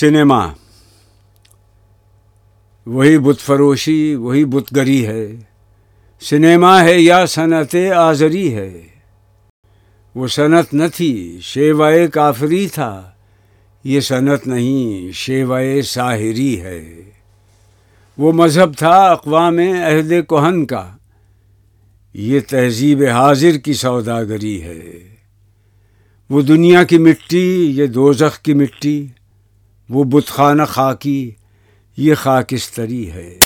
Cinema. وہی بت فروشی، وہی بت گری ہے۔ سنیما ہے یا صنعت آزری ہے۔ وہ صنعت نہ تھی، شیوائے کافری تھا۔ یہ صنعت نہیں، شیوائے ساحری ہے۔ وہ مذہب تھا اقوام عہد کوہن کا۔ یہ تہذیب حاضر کی سوداگری ہے۔ وہ دنیا کی مٹی، یہ دوزخ کی مٹی۔ وہ بت خانہ خاکی یہ خاکستری ہے۔